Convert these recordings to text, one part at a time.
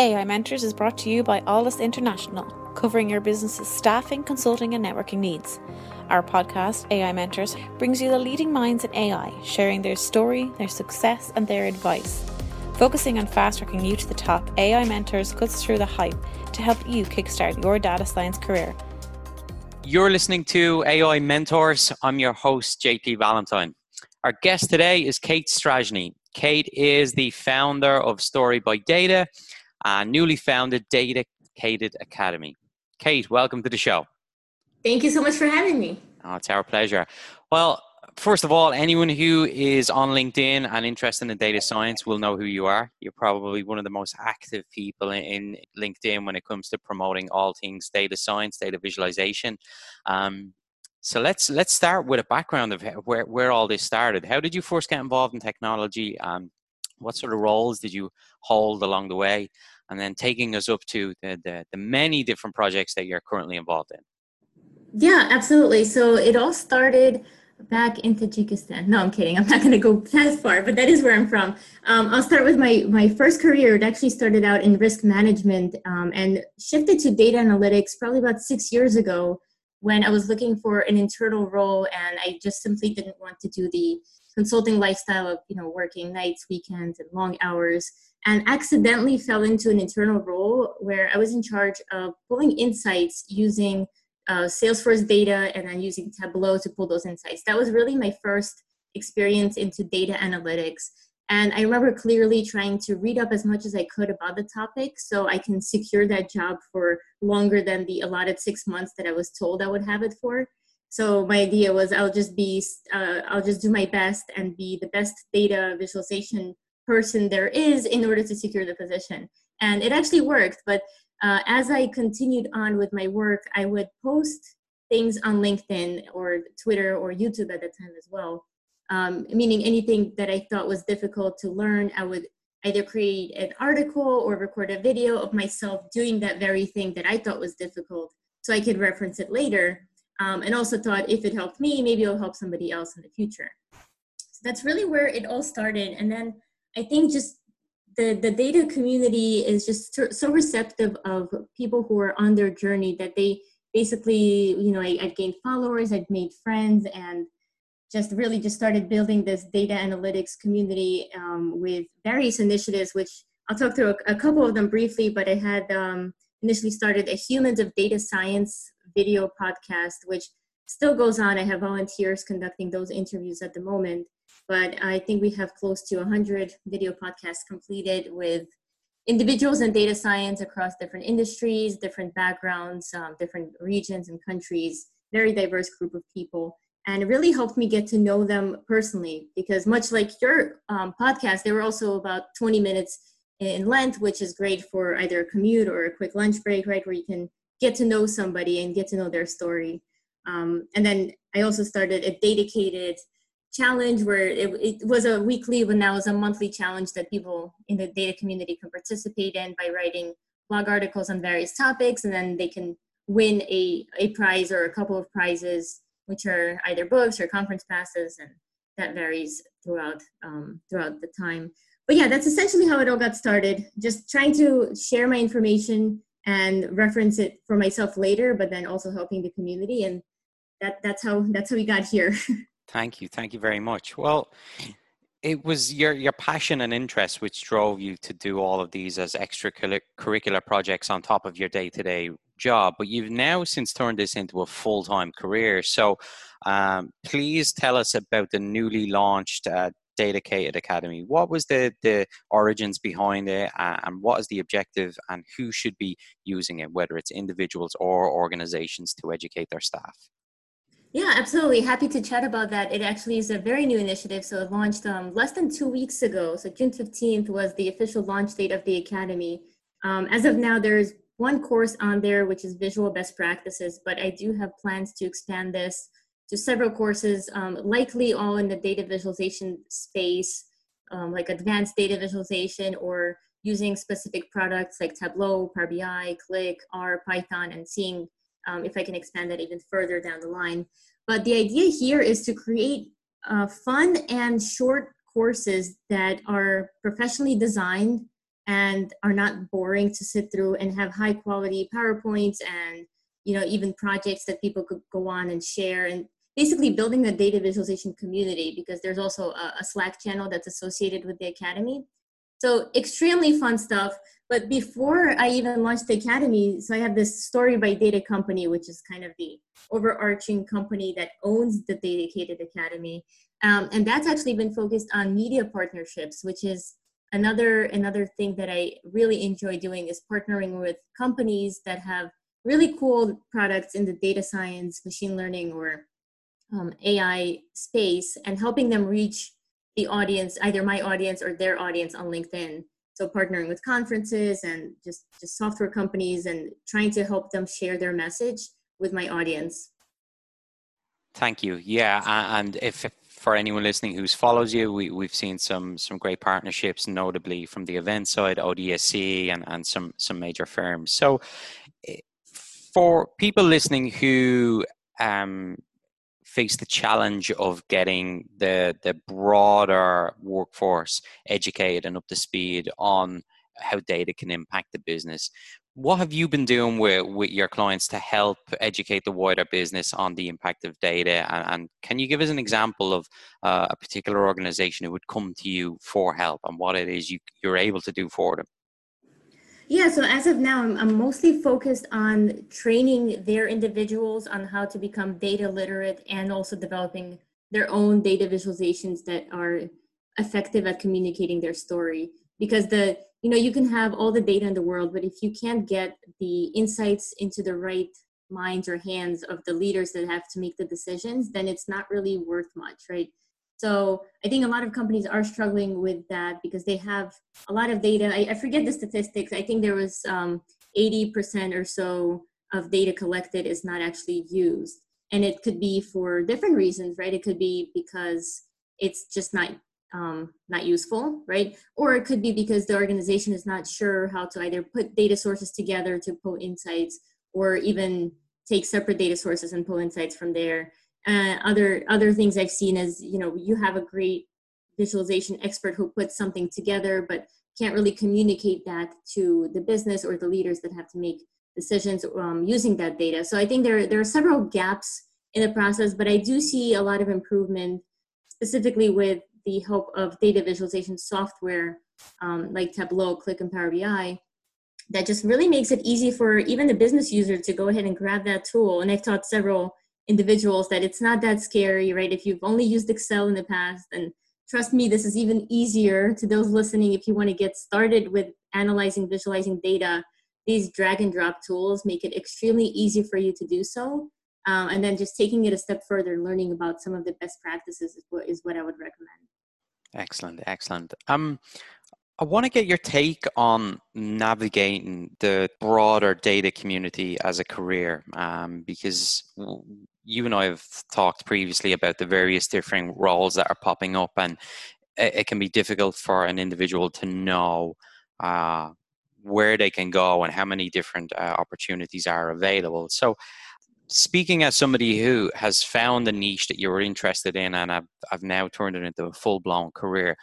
AI Mentors is brought to you by Alldus International, covering your business's staffing, consulting, and networking needs. Our podcast, AI Mentors, brings you the leading minds in AI, sharing their story, their success, and their advice. Focusing on fast tracking you to the top, AI Mentors cuts through the hype to help you kickstart your data science career. You're listening to AI Mentors. I'm your host, JP Valentine. Our guest today is Kate Strachnyi. Kate is the founder of Story by Data a newly founded Datacated Academy. Kate, welcome to the show. Thank you so much for having me. Oh, it's our pleasure. Well, first of all, anyone who is on LinkedIn and interested in data science will know who you are. You're probably one of the most active people in LinkedIn when it comes to promoting all things data science, data visualization. Um, so let's let's start with a background of where where all this started. How did you first get involved in technology? Um, what sort of roles did you hold along the way? And then taking us up to the, the, the many different projects that you're currently involved in. Yeah, absolutely. So it all started back in Tajikistan. No, I'm kidding. I'm not going to go that far, but that is where I'm from. Um, I'll start with my my first career. It actually started out in risk management um, and shifted to data analytics probably about six years ago when I was looking for an internal role and I just simply didn't want to do the consulting lifestyle of you know working nights weekends and long hours and accidentally fell into an internal role where i was in charge of pulling insights using uh, salesforce data and then using tableau to pull those insights. That was really my first experience into data analytics and i remember clearly trying to read up as much as i could about the topic so i can secure that job for longer than the allotted six months that i was told i would have it for so my idea was I'll just be uh, I'll just do my best and be the best data visualization person there is in order to secure the position. And it actually worked. But uh, as I continued on with my work, I would post things on LinkedIn or Twitter or YouTube at the time as well. Um, meaning anything that I thought was difficult to learn, I would either create an article or record a video of myself doing that very thing that I thought was difficult so I could reference it later um, and also thought if it helped me, maybe it'll help somebody else in the future. So that's really where it all started. And then I think just the, the data community is just so receptive of people who are on their journey that they basically, you know, I, I've gained followers, I've made friends, and just really just started building this data analytics community um, with various initiatives, which I'll talk through a, a, couple of them briefly, but I had um, initially started a Humans of Data Science video podcast, which still goes on. I have volunteers conducting those interviews at the moment, but I think we have close to 100 video podcasts completed with individuals in data science across different industries, different backgrounds, um, different regions and countries, very diverse group of people. And it really helped me get to know them personally because, much like your um, podcast, they were also about 20 minutes in length, which is great for either a commute or a quick lunch break, right? Where you can get to know somebody and get to know their story. Um, and then I also started a DATAcated challenge where it, it, was a weekly, but now it's a monthly challenge that people in the data community can participate in by writing blog articles on various topics, and then they can win a, a prize or a couple of prizes, which are either books or conference passes, and that varies throughout um, throughout the time. But yeah, that's essentially how it all got started. Just trying to share my information and reference it for myself later but then also helping the community and that that's how that's how we got here. Thank you. Thank you very much. Well it was your your passion and interest which drove you to do all of these as extracurricular projects on top of your day-to-day job but you've now since turned this into a full-time career. So um, please tell us about the newly launched uh, Datacated Academy. What was the, the origins behind it and what is the objective and who should be using it, whether it's individuals or organizations to educate their staff? Yeah, absolutely. Happy to chat about that. It actually is a very new initiative. So it launched um, less than two weeks ago. So June 15th was the official launch date of the Academy. Um, as of now, there's one course on there, which is visual best practices, but I do have plans to expand this to several courses, um, likely all in the data visualization space, um, like advanced data visualization or using specific products like Tableau, Power BI, Qlik, R, Python, and seeing um, if I can expand that even further down the line. But the idea here is to create uh, fun and short courses that are professionally designed and are not boring to sit through and have high quality PowerPoints and you know even projects that people could go on and share and basically building a data visualization community because there's also a, a Slack channel that's associated with the academy. So extremely fun stuff. But before I even launched the academy, so I have this Story by Data company, which is kind of the overarching company that owns the DATAcated Academy, um, and that's actually been focused on media partnerships, which is another another thing that I really enjoy doing is partnering with companies that have really cool products in the data science, machine learning, or um, AI space, and helping them reach the audience, either my audience or their audience on LinkedIn. So partnering with conferences and just, just software companies and trying to help them share their message with my audience. Thank you. Yeah, and if for anyone listening who follows you, we, we've seen some some great partnerships, notably from the event side, ODSC, and, and some some major firms. So, eh, for people listening who um, face the challenge of getting the the broader workforce educated and up to speed on how data can impact the business. What have you been doing with, with your clients to help educate the wider business on the impact of data? And, and can you give us an example of uh, a particular organization who would come to you for help and what it is you, you're able to do for them? Yeah, so as of now, I'm, I'm, mostly focused on training their individuals on how to become data literate and also developing their own data visualizations that are effective at communicating their story. Because the, you know, you can have all the data in the world, but if you can't get the insights into the right minds or hands of the leaders that have to make the decisions, then it's not really worth much, right? So I think a lot of companies are struggling with that because they have a lot of data. I, I forget the statistics. I think there was um, 80% or so of data collected is not actually used. And it could be for different reasons, right? It could be because it's just not um, not useful, right? Or it could be because the organization is not sure how to either put data sources together to pull insights or even take separate data sources and pull insights from there. Uh, other other things I've seen is you know you have a great visualization expert who puts something together, but can't really communicate that to the business or the leaders that have to make decisions um, using that data. So I think there there are several gaps in the process, but I do see a lot of improvement, specifically with the help of data visualization software um, like Tableau, Qlik and Power BI. That just really makes it easy for even the business user to go ahead and grab that tool. And I've taught several individuals that it's not that scary, right? If you've only used Excel in the past, and trust me, this is even easier to those listening if you want to get started with analyzing, visualizing data. These drag and drop tools make it extremely easy for you to do so. Um, and then just taking it a step further, learning about some of the best practices is what, is what I would recommend. Excellent, excellent. Um, I want to get your take on navigating the broader data community as a career, um, because you and I have talked previously about the various different roles that are popping up, and it, can be difficult for an individual to know uh, where they can go and how many different uh, opportunities are available. So, speaking as somebody who has found the niche that you were interested in, and I've, I've now turned it into a full blown career,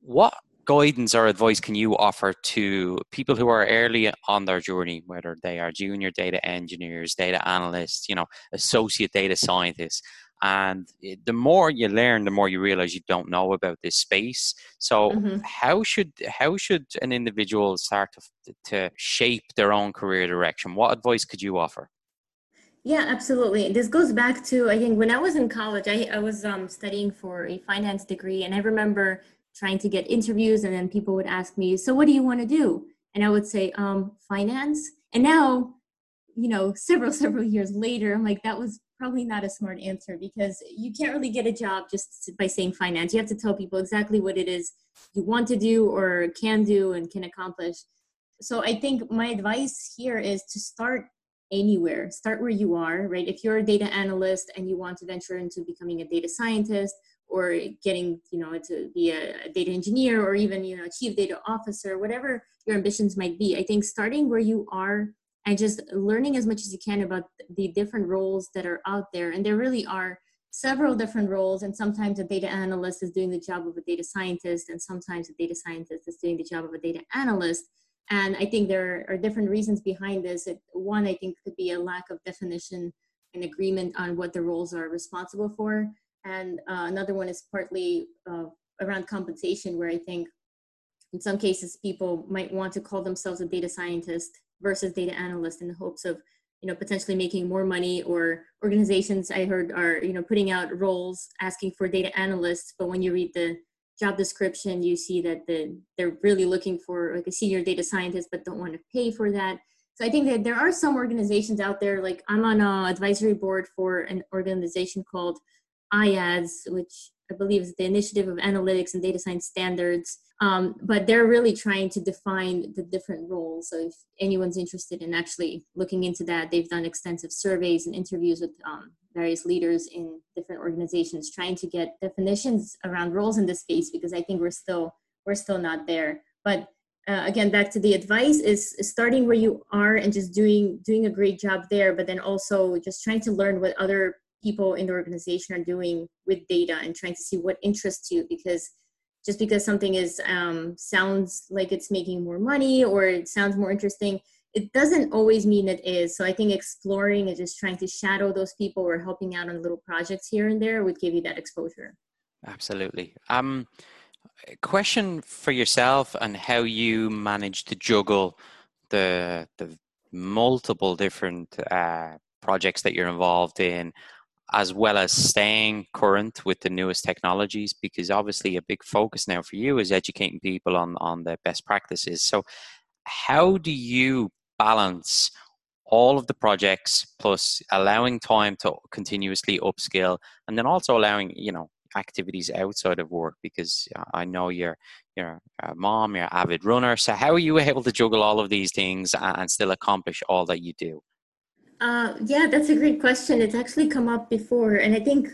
what guidance or advice can you offer to people who are early on their journey, whether they are junior data engineers, data analysts, you know, associate data scientists? And the more you learn, the more you realize you don't know about this space. So, mm-hmm. how should how should an individual start to, to shape their own career direction? What advice could you offer? Yeah, absolutely. This goes back to I think when I was in college, I, I was um, studying for a finance degree, and I remember trying to get interviews and then people would ask me so what do you want to do? And i would say um finance. And now you know several several years later i'm like that was probably not a smart answer because you can't really get a job just by saying finance. You have to tell people exactly what it is you want to do or can do and can accomplish. So i think my advice here is to start anywhere. Start where you are right? If you're a data analyst and you want to venture into becoming a data scientist or getting you know to be a, data engineer or even you know chief data officer whatever your ambitions might be. I think starting where you are and just learning as much as you can about the different roles that are out there. And there really are several different roles and sometimes a data analyst is doing the job of a data scientist and sometimes a data scientist is doing the job of a data analyst. And i think there are different reasons behind this. It, one i think could be a lack of definition and agreement on what the roles are responsible for and uh, another one is partly uh, around compensation where i think in some cases people might want to call themselves a data scientist versus data analyst in the hopes of you know potentially making more money or organizations i heard are you know putting out roles asking for data analysts. But when you read the job description you see that the, they're really looking for like a senior data scientist but don't want to pay for that. So i think that there are some organizations out there like i'm on a advisory board for an organization called iads which i believe is the initiative of analytics and data science standards um, but they're really trying to define the different roles. So if anyone's interested in actually looking into that, they've done extensive surveys and interviews with um, various leaders in different organizations, trying to get definitions around roles in this space because I think we're still we're still not there. But uh, again, back to the advice is, starting where you are and just doing doing a great job there, but then also just trying to learn what other people in the organization are doing with data and trying to see what interests you because just because something is um, sounds like it's making more money or it sounds more interesting it doesn't always mean it is. So i think exploring and just trying to shadow those people or helping out on little projects here and there would give you that exposure. Absolutely. Um question for yourself and how you manage to juggle the the multiple different uh, projects that you're involved in as well as staying current with the newest technologies because obviously a big focus now for you is educating people on on the best practices. So how do you balance all of the projects plus allowing time to continuously upskill and then also allowing you know activities outside of work? Because uh, i know you're you're a mom you're an avid runner. So how are you able to juggle all of these things and still accomplish all that you do uh, yeah, that's a great question. It's actually come up before. And I think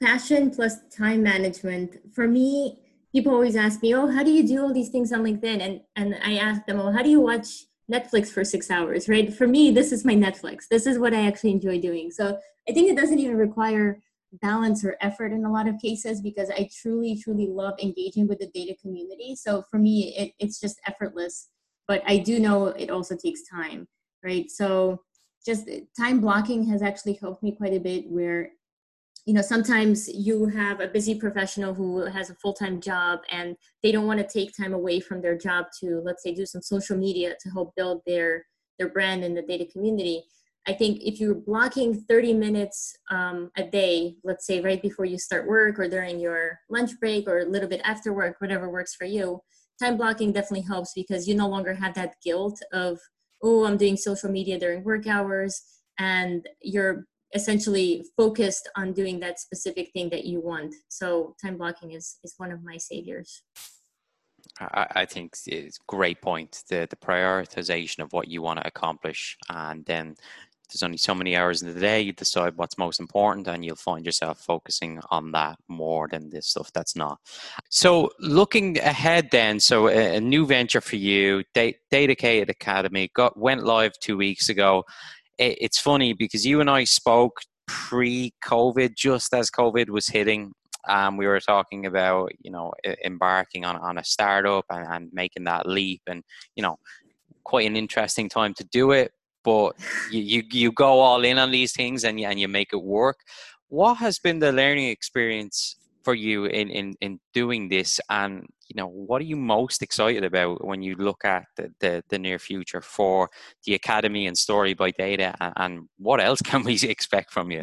passion plus time management, for me, people always ask me, oh, how do you do all these things on LinkedIn? And, and I ask them, oh, how do you watch Netflix for six hours, right? For me, this is my Netflix. This is what I actually enjoy doing. So I think it doesn't even require balance or effort in a lot of cases because I truly, truly love engaging with the data community. So for me, it, it's just effortless. But I do know it also takes time, right? So just time blocking has actually helped me quite a bit where you know sometimes you have a busy professional who has a full-time job and they don't want to take time away from their job to let's say do some social media to help build their their brand in the data community. I think if you're blocking 30 minutes um, a day let's say right before you start work or during your lunch break or a little bit after work whatever works for you time blocking definitely helps because you no longer have that guilt of oh, I'm doing social media during work hours, and you're essentially focused on doing that specific thing that you want. So time blocking is is one of my saviors. I, I think it's a great point. The the prioritization of what you want to accomplish, and then there's only so many hours in the day you decide what's most important and you'll find yourself focusing on that more than this stuff that's not. So looking ahead then so a, a new venture for you DATAcated academy got went live two weeks ago. It, it's funny because you and i spoke pre-covid just as covid was hitting um, we were talking about you know embarking on, on a startup and, and making that leap and you know quite an interesting time to do it but you, you, you go all in on these things and you, and you make it work. What has been the learning experience for you in, in, in doing this? And, you know, what are you most excited about when you look at the, the, the near future for the Academy and Story by Data? And, and what else can we expect from you?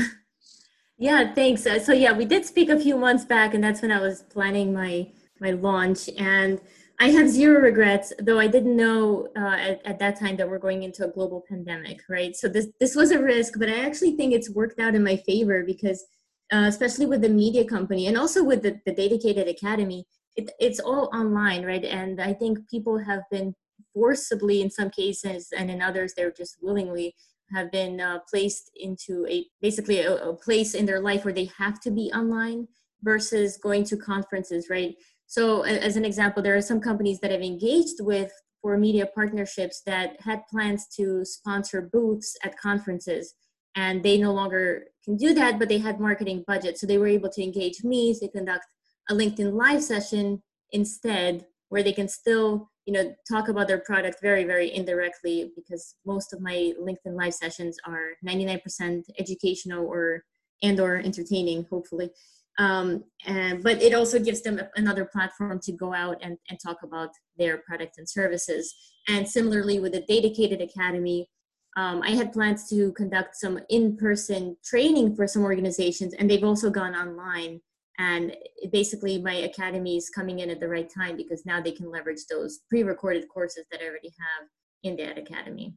Yeah, thanks. Uh, so yeah, we did speak a few months back, and that's when I was planning my my launch. And I have zero regrets, though I didn't know uh, at, at, that time that we're going into a global pandemic, right? So this this was a risk, but I actually think it's worked out in my favor because, uh, especially with the media company and also with the, the DATAcated academy, it, it's all online, right? And I think people have been forcibly, in some cases, and in others, they're just willingly have been uh, placed into a basically a, a place in their life where they have to be online versus going to conferences, right? So as an example, there are some companies that have engaged with for media partnerships that had plans to sponsor booths at conferences and they no longer can do that, but they had marketing budget. So they were able to engage me to conduct a LinkedIn live session instead, where they can still, you know, talk about their product very, very indirectly because most of my LinkedIn live sessions are 99% educational or and or entertaining, hopefully. Um, and, but it also gives them another platform to go out and, and talk about their products and services. And similarly with the DATAcated Academy, um, I had plans to conduct some in-person training for some organizations, and they've also gone online. And basically, my academy is coming in at the right time because now they can leverage those pre-recorded courses that I already have in that academy.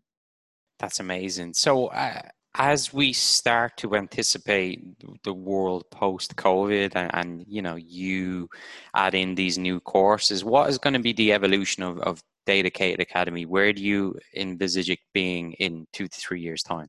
That's amazing. So, uh, as we start to anticipate the world post COVID and, and, you know you add in these new courses, what is going to be the evolution of, of DATAcated academy? Where do you envisage it being in two to three years time?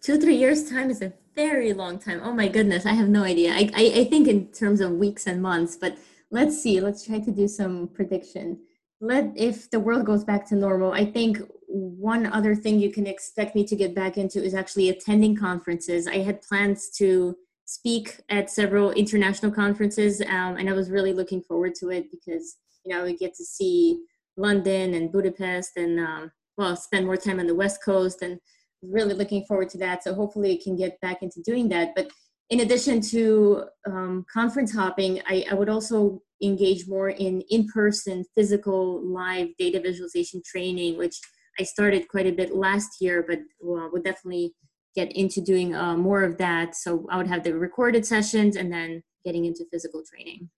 Two three years time is a very long time. Oh my goodness, I have no idea. I, I, I think in terms of weeks and months, but let's see. Let's try to do some prediction. Let if the world goes back to normal. I think one other thing you can expect me to get back into is actually attending conferences. I had plans to speak at several international conferences, um, and I was really looking forward to it because you know we get to see London and Budapest, and um, well, spend more time on the West Coast, and really looking forward to that. So hopefully, I can get back into doing that. But in addition to um, conference hopping, I, I would also engage more in in-person, physical, live data visualization training, which I started quite a bit last year, but well, would definitely get into doing uh, more of that. So I would have the recorded sessions and then getting into physical training.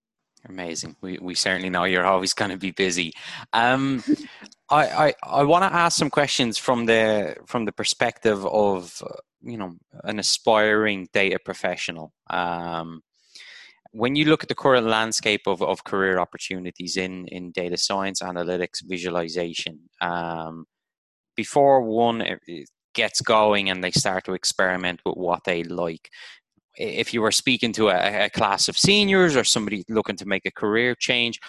Amazing. We, we certainly know you're always going to be busy. Um, I, I, I want to ask some questions from the from the perspective of you know an aspiring data professional. Um, when you look at the current landscape of, of career opportunities in, in data science, analytics, visualization, um, before one gets going and they start to experiment with what they like, if you were speaking to a, a class of seniors or somebody looking to make a career change,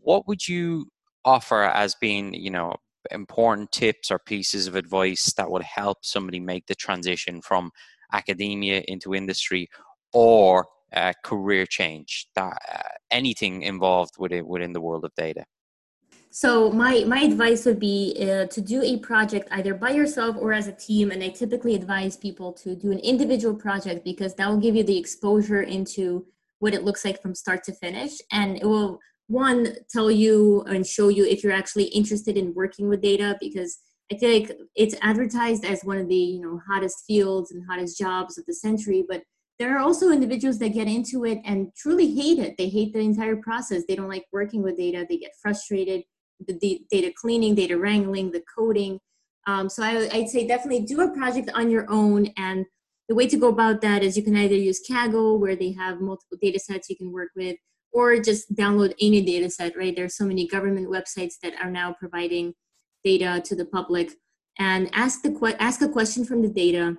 what would you offer as being, you know, important tips or pieces of advice that would help somebody make the transition from academia into industry or uh, career change that uh, anything involved within within the world of data so my my advice would be uh, to do a project either by yourself or as a team and i typically advise people to do an individual project because that will give you the exposure into what it looks like from start to finish and it will one tell you and show you if you're actually interested in working with data because i feel like it's advertised as one of the you know hottest fields and hottest jobs of the century but there are also individuals that get into it and truly hate it. They hate the entire process. They don't like working with data. They get frustrated. The data cleaning, data wrangling, the coding. Um, so I, would say definitely do a project on your own. And the way to go about that is you can either use Kaggle, where they have multiple data sets you can work with, or just download any data set, right? There are so many government websites that are now providing data to the public. And ask, the, ask a question from the data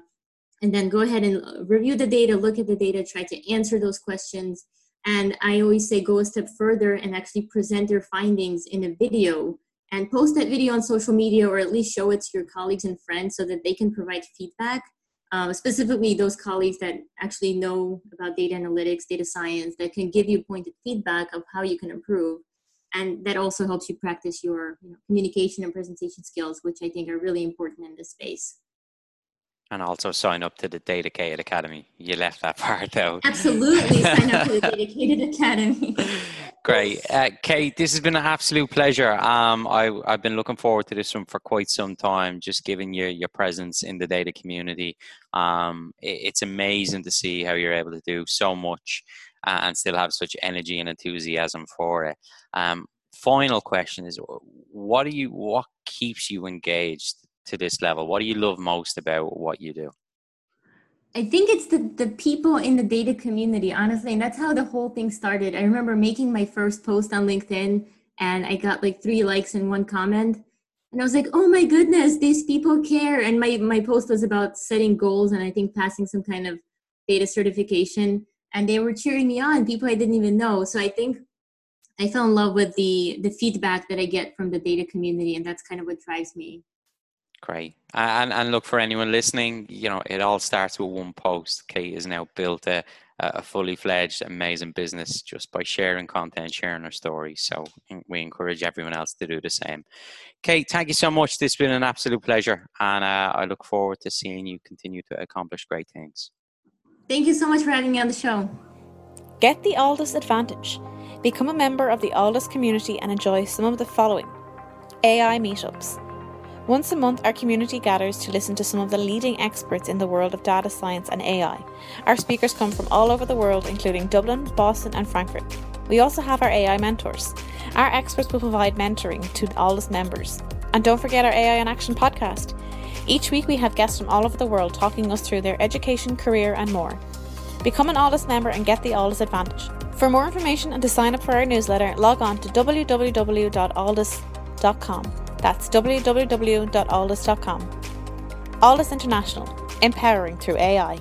and then go ahead and review the data, look at the data, try to answer those questions. And I always say go a step further and actually present your findings in a video and post that video on social media or at least show it to your colleagues and friends so that they can provide feedback. Um, specifically, those colleagues that actually know about data analytics, data science, that can give you pointed feedback of how you can improve. And that also helps you practice your you know, communication and presentation skills, which I think are really important in this space and also sign up to the DATAcated Academy. You left that part out. Absolutely, sign up to the DATAcated Academy. Great, uh, Kate. This has been an absolute pleasure. Um, I, have been looking forward to this one for quite some time. Just given you your presence in the data community. Um, it, it's amazing to see how you're able to do so much uh, and still have such energy and enthusiasm for it. Um, final question is: What do you? What keeps you engaged to this level? What do you love most about what you do? I think it's the, the people in the data community, honestly. And that's how the whole thing started. I remember making my first post on LinkedIn and I got like three likes and one comment. And I was like, oh my goodness, these people care. And my, my post was about setting goals and I think passing some kind of data certification. And they were cheering me on, people I didn't even know. So I think I fell in love with the the feedback that I get from the data community, and that's kind of what drives me. Great. And and look for anyone listening, you know, it all starts with one post. Kate has now built a a fully fledged, amazing business just by sharing content, sharing her stories. So we encourage everyone else to do the same. Kate, thank you so much. This has been an absolute pleasure, and uh, I look forward to seeing you continue to accomplish great things. Thank you so much for having me on the show. Get the Alldus advantage. Become a member of the Alldus community and enjoy some of the following AI meetups once a month, our community gathers to listen to some of the leading experts in the world of data science and AI. Our speakers come from all over the world, including Dublin, Boston, and Frankfurt. We also have our AI mentors. Our experts will provide mentoring to Alldus members. And don't forget our AI in Action podcast. Each week, we have guests from all over the world talking us through their education, career, and more. Become an Alldus member and get the Alldus advantage. For more information and to sign up for our newsletter, log on to www.alldus.com. That's www.alldus.com. Alldus International, empowering through AI.